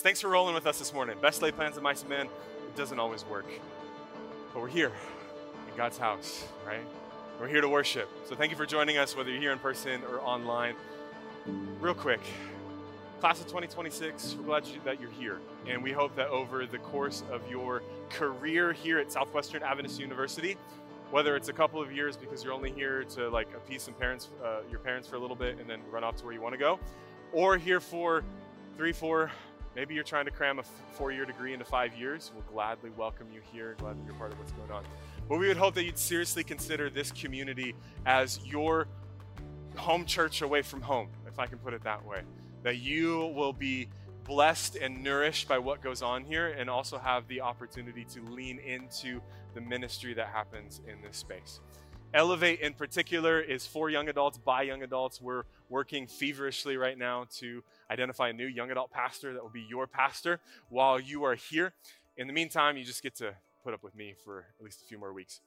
Thanks for rolling with us this morning. Best laid plans of mice and men, it doesn't always work. But we're here in God's house, right? We're here to worship. So thank you for joining us, whether you're here in person or online. Real quick, class of 2026, we're glad you, that you're here. And we hope that over the course of your career here at Southwestern Adventist University, whether it's a couple of years because you're only here to like appease some parents, uh, your parents for a little bit and then run off to where you want to go, or here for three, four, maybe you're trying to cram a four-year degree into five years. We'll gladly welcome you here. Glad that you're part of what's going on. But we would hope that you'd seriously consider this community as your home church away from home, if I can put it that way. That you will be blessed and nourished by what goes on here and also have the opportunity to lean into the ministry that happens in this space. Elevate in particular is for young adults, by young adults. We're working feverishly right now to identify a new young adult pastor that will be your pastor while you are here. In the meantime, you just get to put up with me for at least a few more weeks.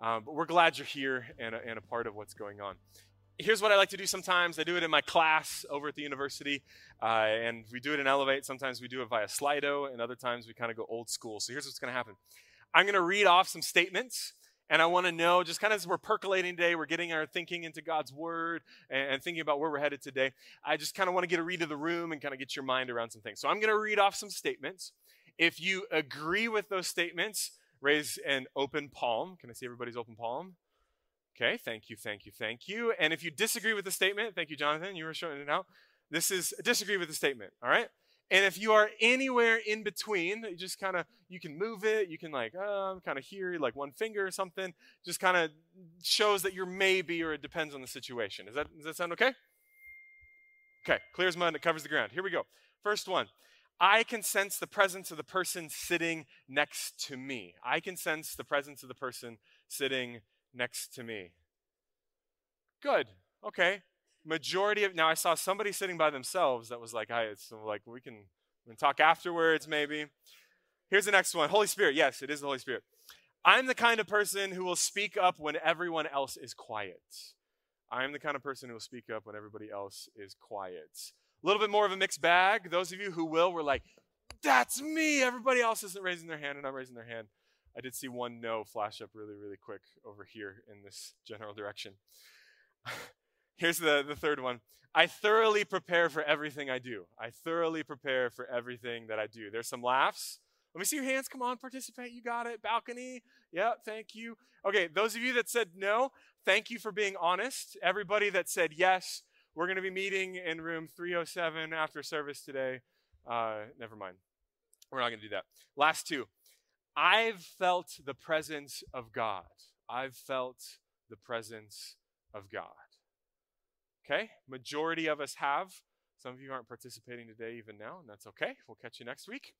Um, but we're glad you're here and a, and a part of what's going on here's what I like to do sometimes. I do it in my class over at the university, uh, and we do it in Elevate. Sometimes we do it via Slido, and other times we kind of go old school. So here's what's going to happen I'm going to read off some statements. And I want to know, just kind of as we're percolating today, we're getting our thinking into God's word and, thinking about where we're headed today. I just kind of want to get a read of the room and kind of get your mind around some things. So I'm going to read off some statements. If you agree with those statements, raise an open palm. Can I see everybody's open palm? Okay, thank you, thank you, thank you. And if you disagree with the statement, thank you, Jonathan, you were showing it out. This is disagree with the statement, all right? And if you are anywhere in between, you just kind of you can move it, you can like um, oh, kind of here, like one finger or something, just kind of shows that you're maybe or it depends on the situation. Is that does that sound okay? Okay, clear as mud, it covers the ground. Here we go. First one. I can sense the presence of the person sitting next to me. I can sense the presence of the person sitting next to me. Good. Okay. Majority of now I saw somebody sitting by themselves that was like, I it's like we can, we can talk afterwards maybe. Here's the next one. Holy Spirit. Yes, it is the Holy Spirit. I'm the kind of person who will speak up when everyone else is quiet. I'm the kind of person who will speak up when everybody else is quiet. A little bit more of a mixed bag. Those of you who will were like, that's me. Everybody else isn't raising their hand and I'm raising their hand. I did see one no flash up really, really quick over here in this general direction. Here's the, the third one. I thoroughly prepare for everything I do. I thoroughly prepare for everything that I do. There's some laughs. Let me see your hands. Come on, participate. You got it. Balcony. Yeah, thank you. Okay, those of you that said no, thank you for being honest. Everybody that said yes, we're going to be meeting in room 307 after service today. Uh, never mind. We're not going to do that. Last two. I've felt the presence of God. I've felt the presence of God. Okay? Majority of us have. Some of you aren't participating today, even now, and that's okay. We'll catch you next week.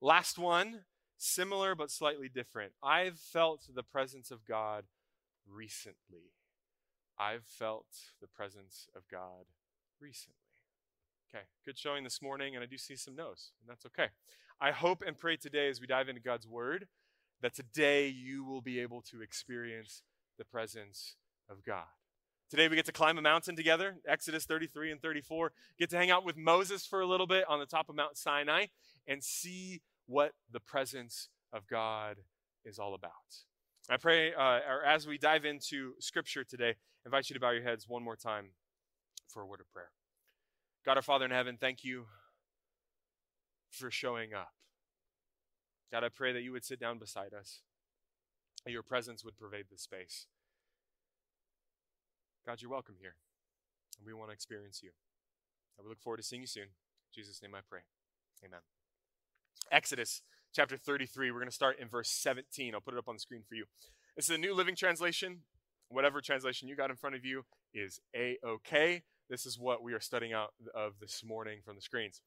Last one, similar but slightly different. I've felt the presence of God recently. I've felt the presence of God recently. Okay, good showing this morning, and I do see some no's, and that's okay. I hope and pray today as we dive into God's Word that today you will be able to experience the presence of God. Today we get to climb a mountain together, Exodus 33 and 34. Get to hang out with Moses for a little bit on the top of Mount Sinai and see what the presence of God is all about. I pray, uh, or as we dive into Scripture today, I invite you to bow your heads one more time for a word of prayer. God our Father in heaven, thank you for showing up. God, I pray that you would sit down beside us, your presence would pervade the space. God, you're welcome here, and we want to experience you. And we look forward to seeing you soon. In Jesus' name I pray. Amen. Exodus chapter 33. We're going to start in verse 17. I'll put it up on the screen for you. This is a New Living Translation. Whatever translation you got in front of you is A OK. This is what we are studying out of this morning from the screens.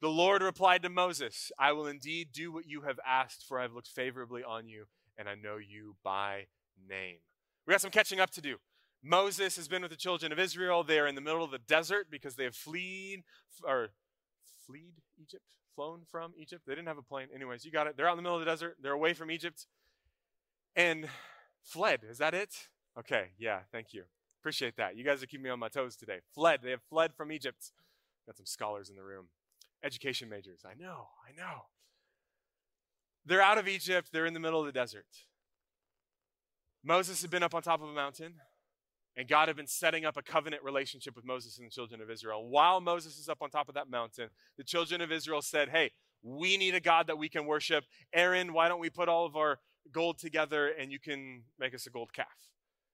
The Lord replied to Moses, I will indeed do what you have asked, for I have looked favorably on you, and I know you by name. We got some catching up to do. Moses has been with the children of Israel. They are in the middle of the desert because they have fled or fled Egypt, flown from Egypt. They didn't have a plane. Anyways, you got it. They're out in the middle of the desert. They're away from Egypt and fled. Is that it? Okay, yeah, thank you. Appreciate that. You guys are keeping me on my toes today. Fled. They have fled from Egypt. Got some scholars in the room. education majors. I know, I know. They're out of Egypt, they're in the middle of the desert. Moses had been up on top of a mountain, and God had been setting up a covenant relationship with Moses and the children of Israel. While Moses is up on top of that mountain, the children of Israel said, Hey, we need a God that we can worship. Aaron, why don't we put all of our gold together and you can make us a gold calf?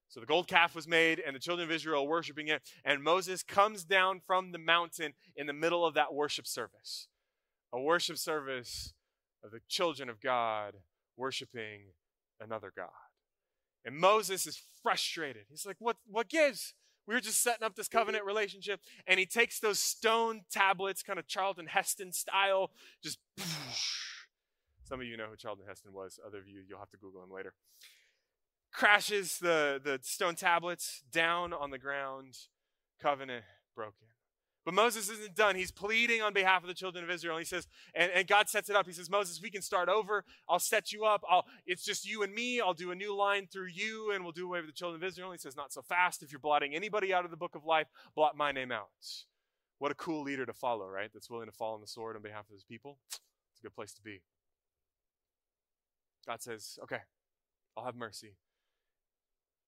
So the gold calf was made, and the children of Israel worshiping it. And Moses comes down from the mountain in the middle of that worship service a worship service of the children of God worshiping another God. And Moses is frustrated. He's like, What, what gives? We were just setting up this mm-hmm. covenant relationship. And he takes those stone tablets, kind of Charlton Heston style, just. Some of you know who Charlton Heston was. Other of you, you'll have to Google him later crashes the, the stone tablets down on the ground, covenant broken. But Moses isn't done. He's pleading on behalf of the children of Israel. He says, and, and God sets it up. He says, Moses, we can start over. I'll set you up. I'll, it's just you and me. I'll do a new line through you, and we'll do away with the children of Israel. He says, not so fast. If you're blotting anybody out of the book of life, blot my name out. What a cool leader to follow, right? That's willing to fall on the sword on behalf of his people. It's a good place to be. God says, okay, I'll have mercy.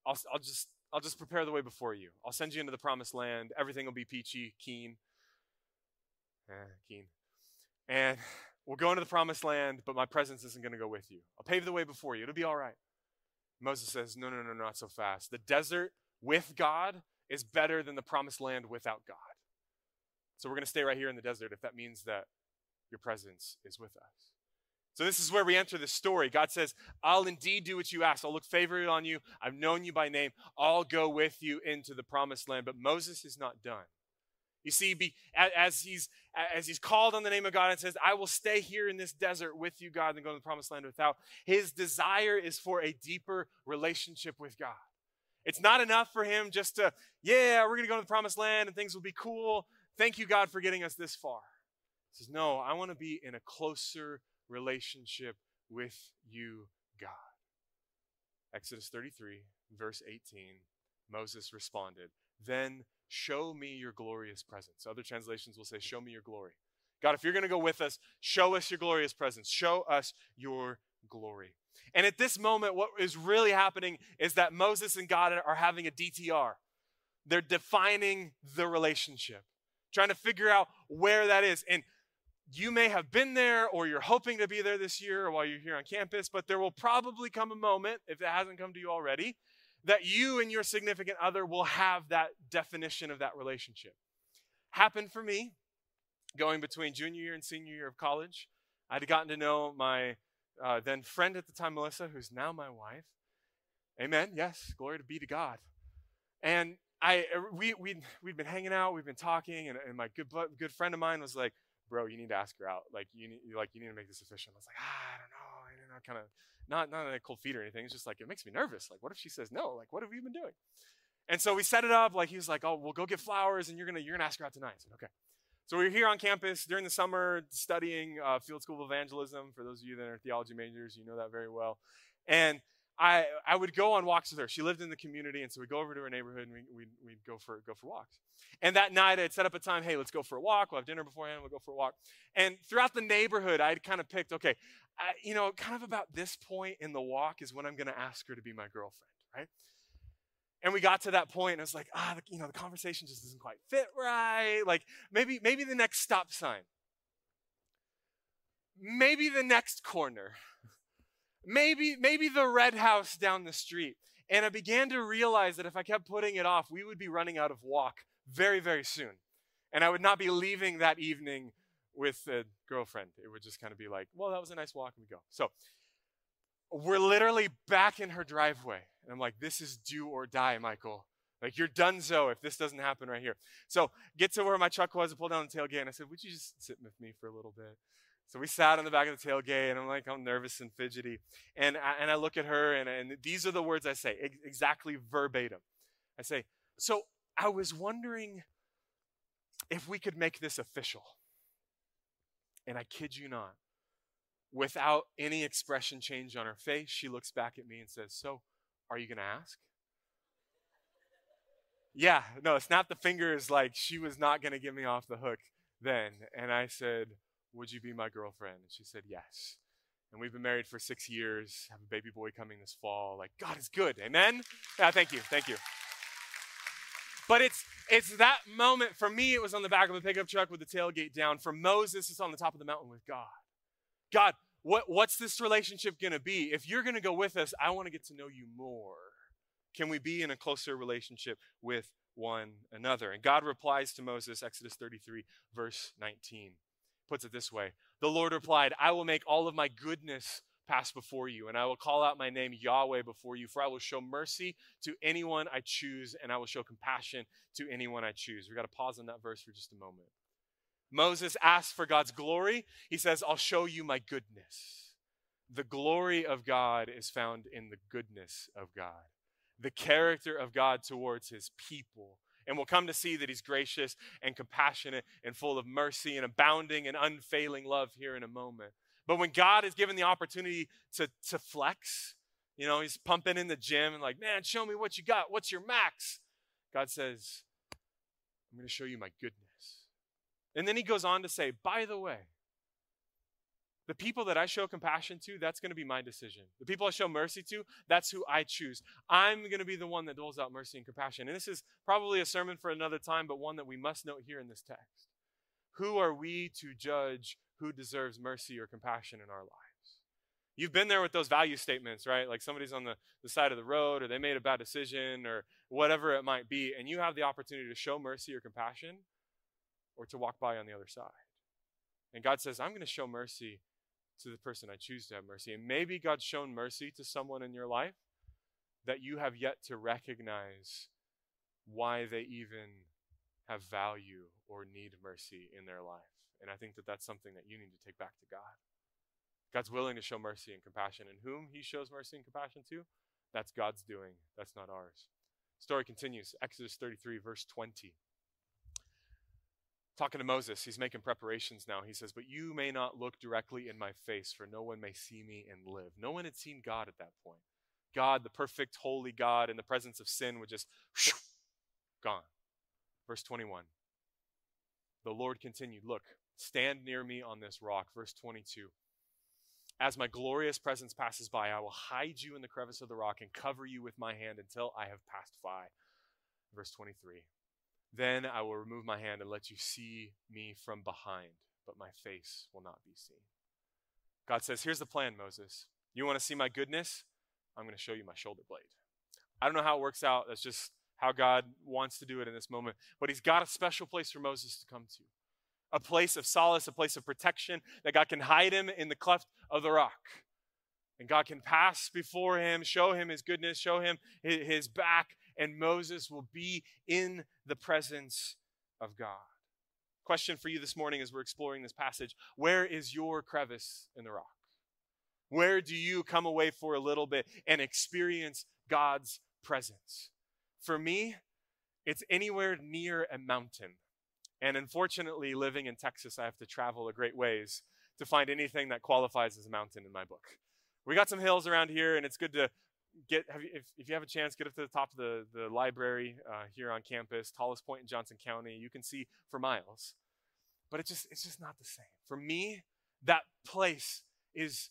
I'll, I'll just I'll just prepare the way before you. I'll send you into the promised land. Everything will be peachy, keen. Eh, keen. And we'll go into the promised land, but my presence isn't going to go with you. I'll pave the way before you. It'll be all right. Moses says, No, no, no, not so fast. The desert with God is better than the promised land without God. So we're going to stay right here in the desert if that means that your presence is with us. So this is where we enter the story. God says, I'll indeed do what you ask. I'll look favorably on you. I've known you by name. I'll go with you into the promised land. But Moses is not done. You see, be, as he's as he's called on the name of God and says, I will stay here in this desert with you, God, and go to the promised land without. His desire is for a deeper relationship with God. It's not enough for him just to, yeah, we're going to go to the promised land and things will be cool. Thank you, God, for getting us this far. He says, No, I want to be in a closer relationship with you, God. Exodus 33, verse 18, Moses responded, Then show me your glorious presence. Other translations will say, Show me your glory. God, if you're going to go with us, show us your glorious presence. Show us your glory. And at this moment, what is really happening is that Moses and God are having a DTR. They're defining the relationship, trying to figure out where that is. And you may have been there or you're hoping to be there this year or while you're here on campus, but there will probably come a moment, if it hasn't come to you already, that you and your significant other will have that definition of that relationship. Happened for me going between junior year and senior year of college. I'd gotten to know my uh, then friend at the time, Melissa, who's now my wife. Amen. Yes, glory to be to God. And I, we, we'd, we'd been hanging out, we've been talking, and, and my good, good friend of mine was like, bro, you need to ask her out. Like you need, like you need to make this official. I was like, ah, I don't know, I don't know, kind of not not in a cold feet or anything. It's just like it makes me nervous. Like, what if she says no? Like, what have you been doing? And so we set it up. Like he was like, oh, we'll go get flowers, and you're gonna you're gonna ask her out tonight. I said, okay. So we are here on campus during the summer studying uh, Field School of Evangelism. For those of you that are theology majors, you know that very well. And I, I would go on walks with her. She lived in the community, and so we'd go over to her neighborhood and we, we'd, we'd go, for, go for walks. And that night, I'd set up a time, hey, let's go for a walk. We'll have dinner beforehand, we'll go for a walk. And throughout the neighborhood, I'd kind of picked, okay, I, you know, kind of about this point in the walk is when I'm going to ask her to be my girlfriend, right? And we got to that point, and I was like, ah, you know, the conversation just doesn't quite fit right. Like maybe, maybe the next stop sign, maybe the next corner maybe maybe the red house down the street. And i began to realize that if i kept putting it off we would be running out of walk very very soon. And i would not be leaving that evening with a girlfriend. It would just kind of be like well that was a nice walk and we go. So we're literally back in her driveway. And i'm like this is do or die michael. Like you're done so if this doesn't happen right here. So get to where my truck was and pull down the tailgate and i said would you just sit with me for a little bit so we sat on the back of the tailgate, and I'm like, I'm nervous and fidgety. And I, and I look at her, and, and these are the words I say, ex- exactly verbatim. I say, So I was wondering if we could make this official. And I kid you not, without any expression change on her face, she looks back at me and says, So are you going to ask? yeah, no, snap the fingers like she was not going to get me off the hook then. And I said, Would you be my girlfriend? And she said, Yes. And we've been married for six years, have a baby boy coming this fall. Like, God is good. Amen? Yeah, thank you. Thank you. But it's it's that moment. For me, it was on the back of a pickup truck with the tailgate down. For Moses, it's on the top of the mountain with God. God, what, what's this relationship to be? If you're to go with us, I want to get to know you more. Can we be in a closer relationship with one another? And God replies to Moses, Exodus 33, verse 19, puts it this way The Lord replied, I will make all of my goodness pass before you, and I will call out my name Yahweh before you, for I will show mercy to anyone I choose, and I will show compassion to anyone I choose. We got to pause on that verse for just a moment. Moses asks for God's glory. He says, I'll show you my goodness. The glory of God is found in the goodness of God, the character of God towards his people. And we'll come to see that he's gracious and compassionate and full of mercy and abounding and unfailing love here in a moment. But when God is given the opportunity to, to flex, you know, he's pumping in the gym and like, man, show me what you got. What's your max? God says, I'm going to show you my goodness. And then he goes on to say, by the way, the people that I show compassion to, that's going to be my decision. The people I show mercy to, that's who I choose. I'm going to be the one that doles out mercy and compassion. And this is probably a sermon for another time, but one that we must note here in this text. Who are we to judge who deserves mercy or compassion in our lives. You've been there with those value statements, right? Like somebody's on the, the side of the road or they made a bad decision or whatever it might be, and you have the opportunity to show mercy or compassion or to walk by on the other side. And God says, I'm going to show mercy to the person I choose to have mercy. And maybe God's shown mercy to someone in your life that you have yet to recognize why they even have value or need mercy in their life. And I think that that's something that you need to take back to God. God's willing to show mercy and compassion, and whom he shows mercy and compassion to, that's God's doing. That's not ours. Story continues. Exodus 33, verse 20. Talking to Moses, he's making preparations now. He says, But you may not look directly in my face, for no one may see me and live. No one had seen God at that point. God, the perfect, holy God, in the presence of sin, would just whoosh, gone. Verse 21. The Lord continued, Look, Stand near me on this rock. Verse 22. As my glorious presence passes by, I will hide you in the crevice of the rock and cover you with my hand until I have passed by. Verse 23. Then I will remove my hand and let you see me from behind, but my face will not be seen. God says, Here's the plan, Moses. You want to see my goodness? I'm going to show you my shoulder blade. I don't know how it works out. That's just how God wants to do it in this moment. But He's got a special place for Moses to come to a place of solace, a place of protection, that God can hide him in the cleft of the rock. And God can pass before him, show him his goodness, show him his back, and Moses will be in the presence of God. Question for you this morning as we're exploring this passage Where is your crevice in the rock? Where do you come away for a little bit and experience God's presence? For me, it's anywhere near a mountain and unfortunately, living in Texas, I have to travel a great ways to find anything that qualifies as a mountain in my book. We got some hills around here, and it's good to get, you, if, if you have a chance, get up to the top of the, the library uh, here on campus, tallest point in Johnson County. You can see for miles. But it just, it's just not the same. For me, that place is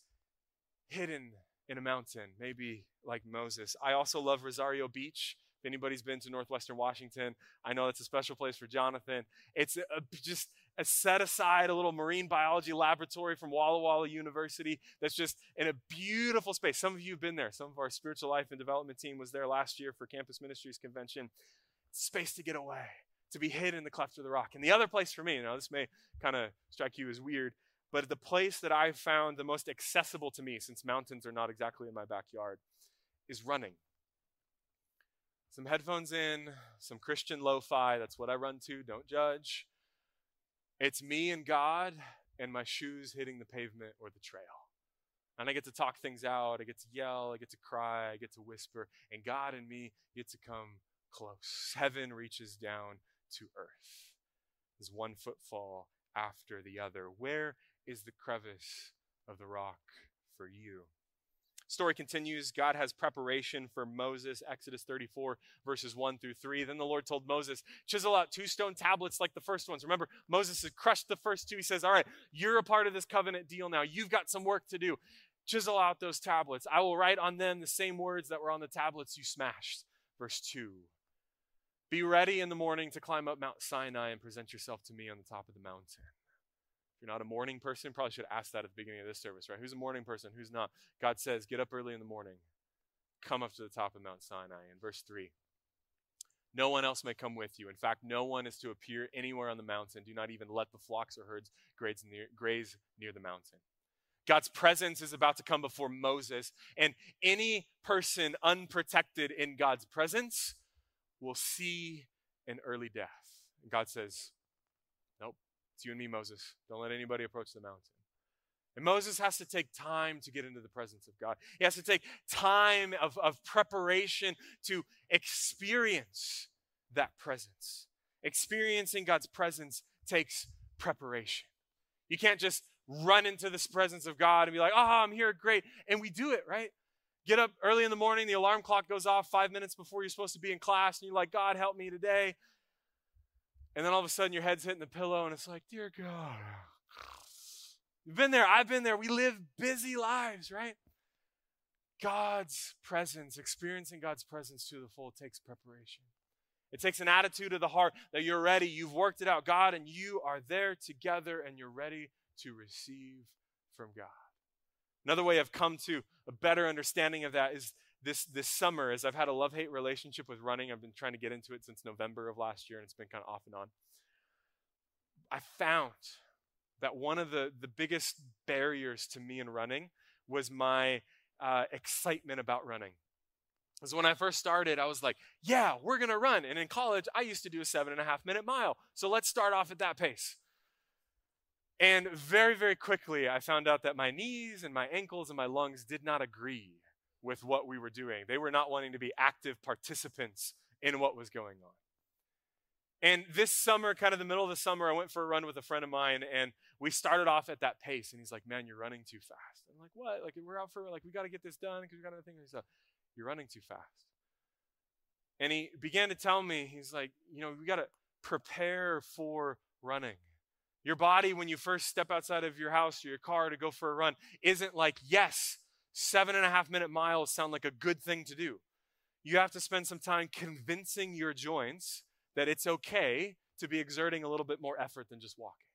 hidden in a mountain, maybe like Moses. I also love Rosario Beach. If anybody's been to Northwestern Washington, I know that's a special place for Jonathan. It's a, just a set aside, a little marine biology laboratory from Walla Walla University that's just in a beautiful space. Some of you have been there. Some of our spiritual life and development team was there last year for Campus Ministries Convention. Space to get away, to be hid in the cleft of the rock. And the other place for me, now this may kind of strike you as weird, but the place that I've found the most accessible to me, since mountains are not exactly in my backyard, is running some headphones in, some Christian lo fi. That's what I run to. Don't judge. It's me and God and my shoes hitting the pavement or the trail. And I get to talk things out. I get to yell. I get to cry. I get to whisper. And God and me get to come close. Heaven reaches down to earth. There's one footfall after the other. Where is the crevice of the rock for you? Story continues. God has preparation for Moses, Exodus 34, verses 1 through 3. Then the Lord told Moses, Chisel out two stone tablets like the first ones. Remember, Moses had crushed the first two. He says, All right, you're a part of this covenant deal now. You've got some work to do. Chisel out those tablets. I will write on them the same words that were on the tablets you smashed. Verse 2. Be ready in the morning to climb up Mount Sinai and present yourself to me on the top of the mountain. You're not a morning person, probably should ask that at the beginning of this service, right? Who's a morning person? Who's not? God says, get up early in the morning, come up to the top of Mount Sinai. In verse 3, no one else may come with you. In fact, no one is to appear anywhere on the mountain. Do not even let the flocks or herds graze near, graze near the mountain. God's presence is about to come before Moses, and any person unprotected in God's presence will see an early death. God says, it's you and me, Moses. Don't let anybody approach the mountain. And Moses has to take time to get into the presence of God. He has to take time of, of preparation to experience that presence. Experiencing God's presence takes preparation. You can't just run into this presence of God and be like, oh, I'm here, great. And we do it, right? Get up early in the morning, the alarm clock goes off five minutes before you're supposed to be in class, and you're like, God, help me today. And then all of a sudden, your head's hitting the pillow, and it's like, Dear God. You've been there, I've been there. We live busy lives, right? God's presence, experiencing God's presence to the full takes preparation. It takes an attitude of the heart that you're ready, you've worked it out. God and you are there together, and you're ready to receive from God. Another way I've come to a better understanding of that is this, this summer, as I've had a love hate relationship with running. I've been trying to get into it since November of last year, and it's been kind of off and on. I found that one of the, the biggest barriers to me in running was my uh, excitement about running. Because when I first started, I was like, yeah, we're to run. And in college, I used to do a seven and a half minute mile. So let's start off at that pace. And very, very quickly, I found out that my knees and my ankles and my lungs did not agree with what we were doing. They were not wanting to be active participants in what was going on. And this summer, kind of the middle of the summer, I went for a run with a friend of mine, and we started off at that pace. And he's like, "Man, you're running too fast." I'm like, "What? Like we're out for like we got to get this done because we got other things." He's like, "You're running too fast." And he began to tell me, he's like, "You know, we got to prepare for running." Your body, when you first step outside of your house or your car to go for a run, isn't like, yes, seven and a half minute miles sound like a good thing to do. You have to spend some time convincing your joints that it's okay to be exerting a little bit more effort than just walking.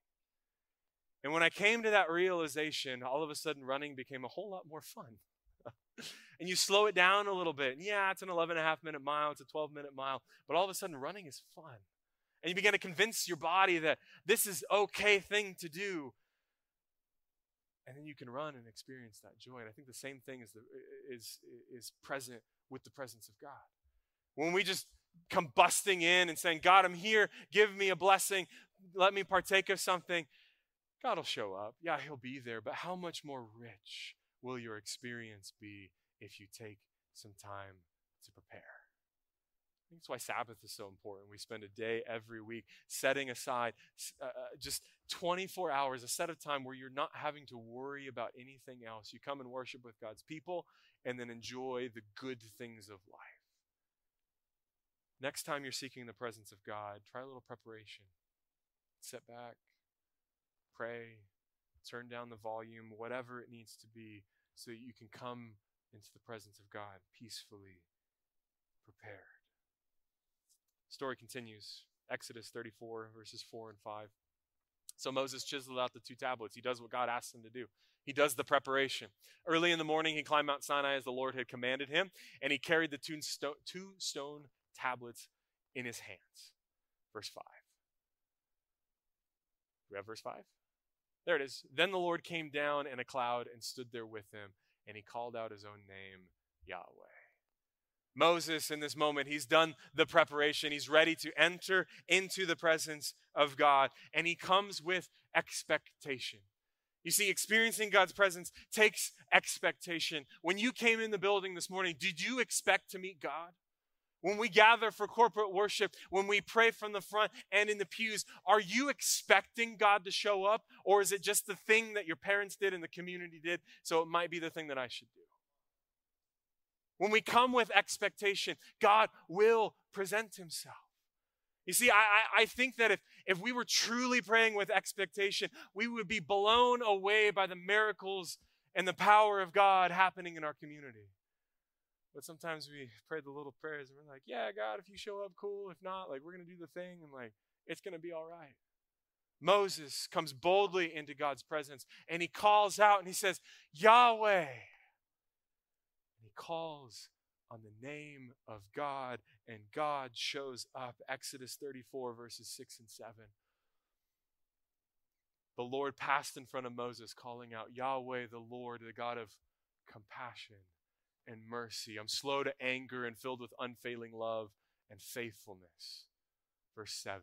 And when I came to that realization, all of a sudden running became a whole lot more fun. and you slow it down a little bit. Yeah, it's an 11 and a half minute mile, it's a 12 minute mile, but all of a sudden running is fun. And you begin to convince your body that this is okay thing to do. And then you can run and experience that joy. And I think the same thing is, the, is, is present with the presence of God. When we just come busting in and saying, God, I'm here, give me a blessing, let me partake of something, God will show up. Yeah, He'll be there, but how much more rich will your experience be if you take some time to prepare? That's why Sabbath is so important. We spend a day every week setting aside uh, uh, just 24 hours, a set of time where you're not having to worry about anything else. You come and worship with God's people and then enjoy the good things of life. Next time you're seeking the presence of God, try a little preparation. Sit back, pray, turn down the volume, whatever it needs to be, so that you can come into the presence of God peacefully prepared. Story continues. Exodus 34, verses 4 and 5. So Moses chiseled out the two tablets. He does what God asked him to do. He does the preparation. Early in the morning, he climbed Mount Sinai as the Lord had commanded him, and he carried the two, two stone tablets in his hands. Verse 5. Do we have verse 5? There it is. Then the Lord came down in a cloud and stood there with him, and he called out his own name, Yahweh. Moses, in this moment, he's done the preparation. He's ready to enter into the presence of God, and he comes with expectation. You see, experiencing God's presence takes expectation. When you came in the building this morning, did you expect to meet God? When we gather for corporate worship, when we pray from the front and in the pews, are you expecting God to show up? Or is it just the thing that your parents did and the community did, so it might be the thing that I should do? When we come with expectation, God will present himself. You see, I, I think that if, if we were truly praying with expectation, we would be blown away by the miracles and the power of God happening in our community. But sometimes we pray the little prayers and we're like, yeah, God, if you show up, cool. If not, like, we're going to do the thing and, like, it's going to be all right. Moses comes boldly into God's presence and he calls out and he says, Yahweh. Calls on the name of God, and God shows up. Exodus 34, verses 6 and 7. The Lord passed in front of Moses, calling out, Yahweh, the Lord, the God of compassion and mercy. I'm slow to anger and filled with unfailing love and faithfulness. Verse 7.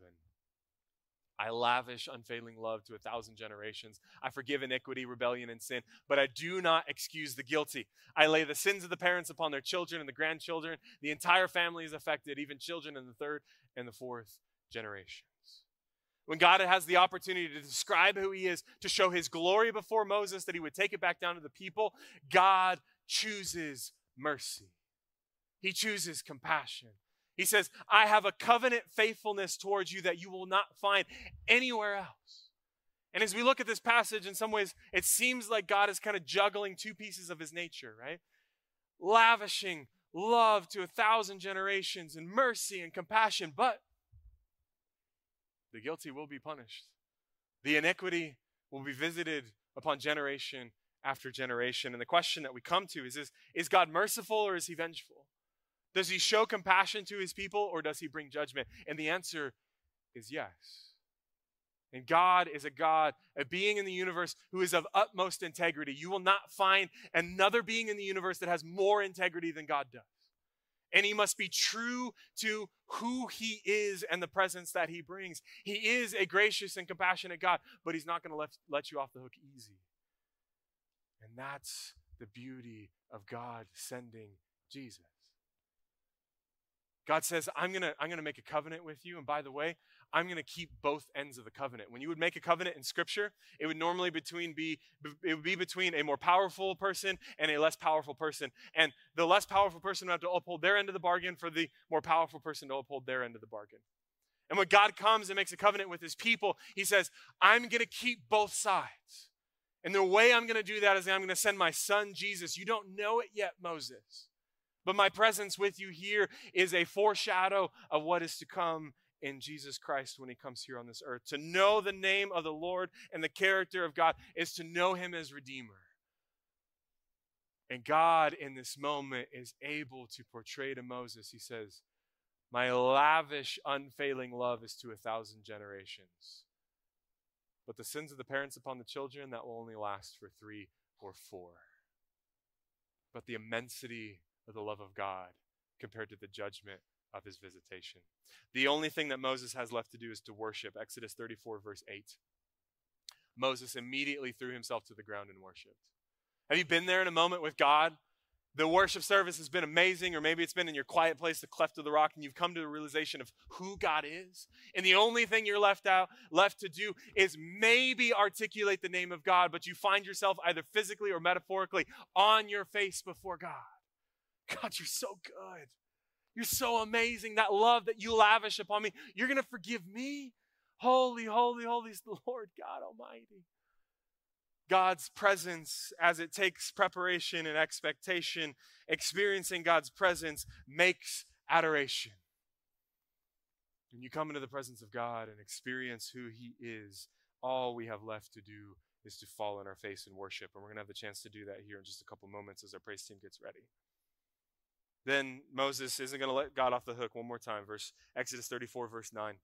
I lavish unfailing love to a thousand generations. I forgive iniquity, rebellion, and sin, but I do not excuse the guilty. I lay the sins of the parents upon their children and the grandchildren. The entire family is affected, even children in the third and the fourth generations. When God has the opportunity to describe who He is, to show His glory before Moses, that He would take it back down to the people, God chooses mercy. He chooses compassion. He says, I have a covenant faithfulness towards you that you will not find anywhere else. And as we look at this passage, in some ways, it seems like God is kind of juggling two pieces of his nature, right? Lavishing love to a thousand generations and mercy and compassion, but the guilty will be punished. The iniquity will be visited upon generation after generation. And the question that we come to is, is, is God merciful or is he vengeful? Does he show compassion to his people or does he bring judgment? And the answer is yes. And God is a God, a being in the universe who is of utmost integrity. You will not find another being in the universe that has more integrity than God does. And he must be true to who he is and the presence that he brings. He is a gracious and compassionate God, but he's not going to let, let you off the hook easy. And that's the beauty of God sending Jesus. God says, I'm going to I'm going to make a covenant with you. And by the way, I'm going to keep both ends of the covenant. When you would make a covenant in scripture, it would normally between be it would be between a more powerful person and a less powerful person. And the less powerful person would have to uphold their end of the bargain for the more powerful person to uphold their end of the bargain. And when God comes and makes a covenant with his people, he says, I'm going to keep both sides. And the way I'm going to do that is I'm going to send my son Jesus. You don't know it yet, Moses. But my presence with you here is a foreshadow of what is to come in Jesus Christ when he comes here on this earth. To know the name of the Lord and the character of God is to know him as Redeemer. And God, in this moment, is able to portray to Moses, he says, My lavish, unfailing love is to a thousand generations. But the sins of the parents upon the children, that will only last for three or four. But the immensity of the love of God compared to the judgment of his visitation. The only thing that Moses has left to do is to worship. Exodus 34, verse 8. Moses immediately threw himself to the ground and worshiped. Have you been there in a moment with God? The worship service has been amazing, or maybe it's been in your quiet place, the cleft of the rock, and you've come to the realization of who God is. And the only thing you're left out, left to do is maybe articulate the name of God, but you find yourself either physically or metaphorically on your face before God. God, you're so good. You're so amazing. That love that you lavish upon me, you're going to forgive me. Holy, holy, holy is the Lord God Almighty. God's presence, as it takes preparation and expectation, experiencing God's presence makes adoration. When you come into the presence of God and experience who He is, all we have left to do is to fall on our face and worship. And we're going to have the chance to do that here in just a couple moments as our praise team gets ready then Moses isn't going to let God off the hook one more time. Verse Exodus 34, verse 9.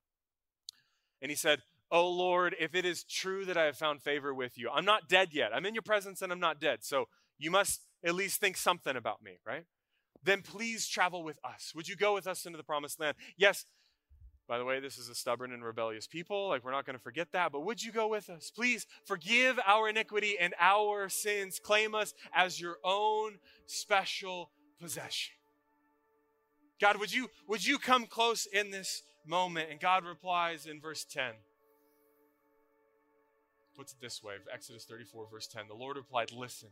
And he said, Oh Lord, if it is true that I have found favor with you, I'm not dead yet. I'm in your presence and I'm not dead. So you must at least think something about me, right? Then please travel with us. Would you go with us into the promised land? Yes. By the way, this is a stubborn and rebellious people. Like, we're not going to forget that. But would you go with us? Please forgive our iniquity and our sins. Claim us as your own special possession. God, would you, would you come close in this moment? And God replies in verse 10. Puts it this way Exodus 34, verse 10. The Lord replied, Listen,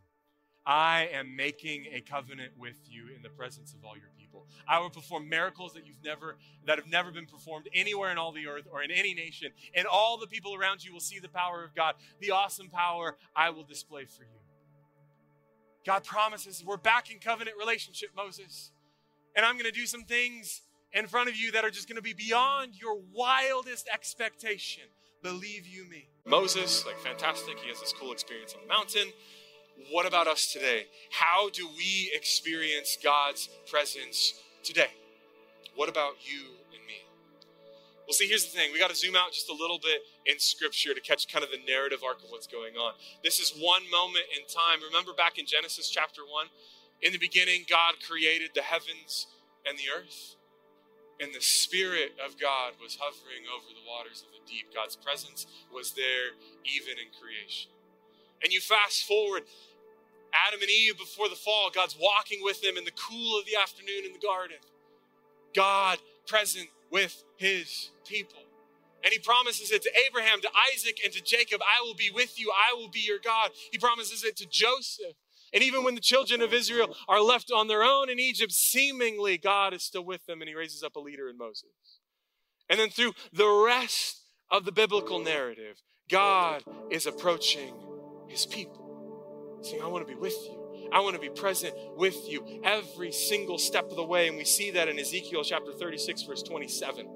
I am making a covenant with you in the presence of all your people. I will perform miracles that you've never that have never been performed anywhere in all the earth or in any nation. And all the people around you will see the power of God, the awesome power I will display for you. God promises we're back in covenant relationship, Moses. And I'm going to do some things in front of you that are just going to be beyond your wildest expectation. Believe you me. Moses, like fantastic. He has this cool experience on the mountain. What about us today? How do we experience God's presence today? What about you and me? Well, see, here's the thing. We got to zoom out just a little bit in Scripture to catch kind of the narrative arc of what's going on. This is one moment in time. Remember back in Genesis chapter 1? In the beginning, God created the heavens and the earth. And the Spirit of God was hovering over the waters of the deep. God's presence was there even in creation. And you fast forward, Adam and Eve before the fall, God's walking with them in the cool of the afternoon in the garden. God present with his people. And he promises it to Abraham, to Isaac, and to Jacob I will be with you, I will be your God. He promises it to Joseph. And even when the children of Israel are left on their own in Egypt, seemingly God is still with them and he raises up a leader in Moses. And then through the rest of the biblical narrative, God is approaching his people, saying, I want to be with you. I want to be present with you every single step of the way. And we see that in Ezekiel chapter 36, verse 27.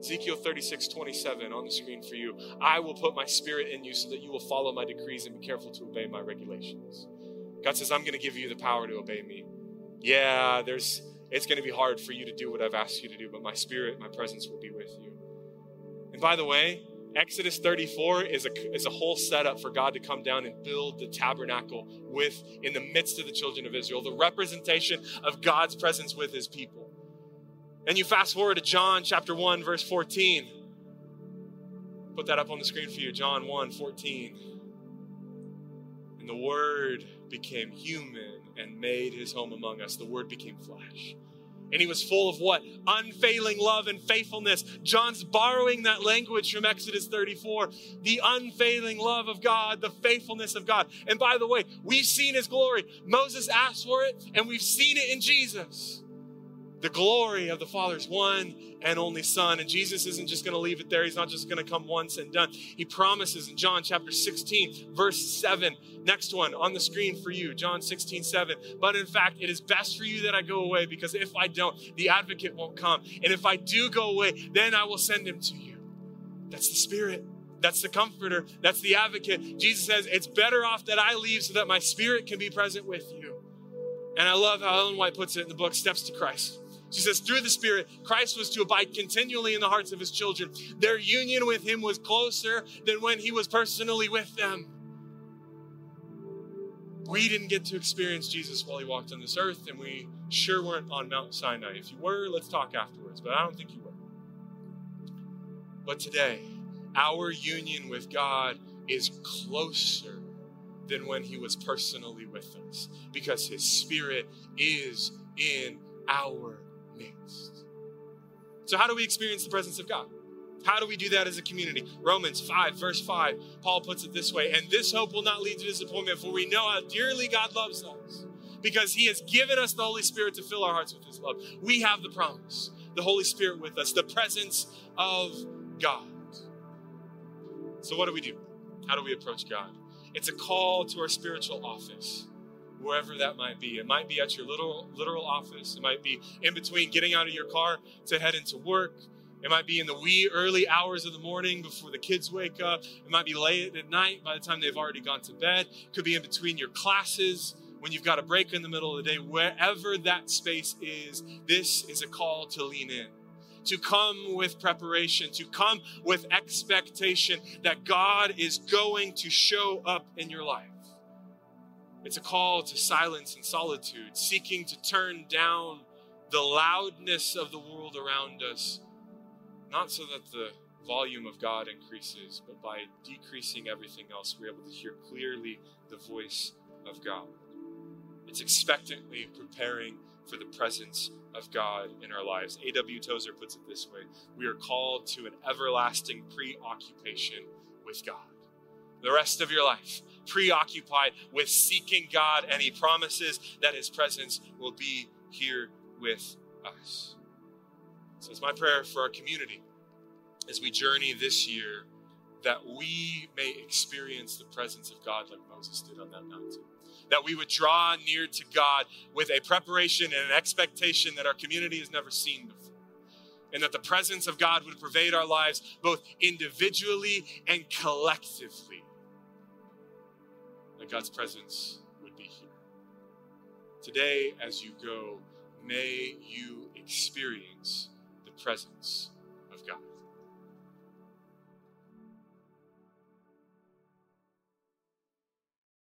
Ezekiel 36, 27 on the screen for you. I will put my spirit in you so that you will follow my decrees and be careful to obey my regulations. God says, I'm going to give you the power to obey me. Yeah, there's it's going to be hard for you to do what I've asked you to do, but my spirit, my presence will be with you. And by the way, Exodus 34 is a, is a whole setup for God to come down and build the tabernacle with in the midst of the children of Israel, the representation of God's presence with his people. And you fast forward to John chapter 1, verse 14. Put that up on the screen for you, John 1 14. And the word became human and made his home among us. The word became flesh. And he was full of what? Unfailing love and faithfulness. John's borrowing that language from Exodus 34 the unfailing love of God, the faithfulness of God. And by the way, we've seen his glory. Moses asked for it, and we've seen it in Jesus the glory of the Father's one and only Son. And Jesus isn't just going to leave it there. He's not just going to come once and done. He promises in John chapter 16, verse 7. Next one on the screen for you, John 16, 7. But in fact, it is best for you that I go away because if I don't, the advocate won't come. And if I do go away, then I will send him to you. That's the Spirit. That's the comforter. That's the advocate. Jesus says, It's better off that I leave so that my spirit can be present with you. And I love how Ellen White puts it in the book, Steps to Christ. She says, through the Spirit, Christ was to abide continually in the hearts of his children. Their union with him was closer than when he was personally with them. We didn't get to experience Jesus while he walked on this earth, and we sure weren't on Mount Sinai. If you were, let's talk afterwards, but I don't think you were. But today, our union with God is closer than when he was personally with us because his spirit is in our midst. So, how do we experience the presence of God? How do we do that as a community? Romans 5, verse 5, Paul puts it this way And this hope will not lead to disappointment, for we know how dearly God loves us because he has given us the Holy Spirit to fill our hearts with his love. We have the promise, the Holy Spirit with us, the presence of God. So, what do we do? How do we approach God? It's a call to our spiritual office wherever that might be. It might be at your little literal office. It might be in between getting out of your car to head into work. It might be in the wee early hours of the morning before the kids wake up. It might be late at night by the time they've already gone to bed. It could be in between your classes when you've got a break in the middle of the day. Wherever that space is, this is a call to lean in to come with preparation, to come with expectation that God is going to show up in your life. It's a call to silence and solitude, seeking to turn down the loudness of the world around us, not so that the volume of God increases, but by decreasing everything else, we're able to hear clearly the voice of God. It's expectantly preparing for the presence of God in our lives. A.W. Tozer puts it this way We are called to an everlasting preoccupation with God the rest of your life preoccupied with seeking God, and He promises that His presence will be here with us. So it's my prayer for our community as we journey this year that we may experience the presence of God like Moses did on that mountain. That we would draw near to God with a preparation and an expectation that our community has never seen before. And that the presence of God would pervade our lives both individually and collectively. That God's presence would be here. Today, as you go, may you experience the presence of God.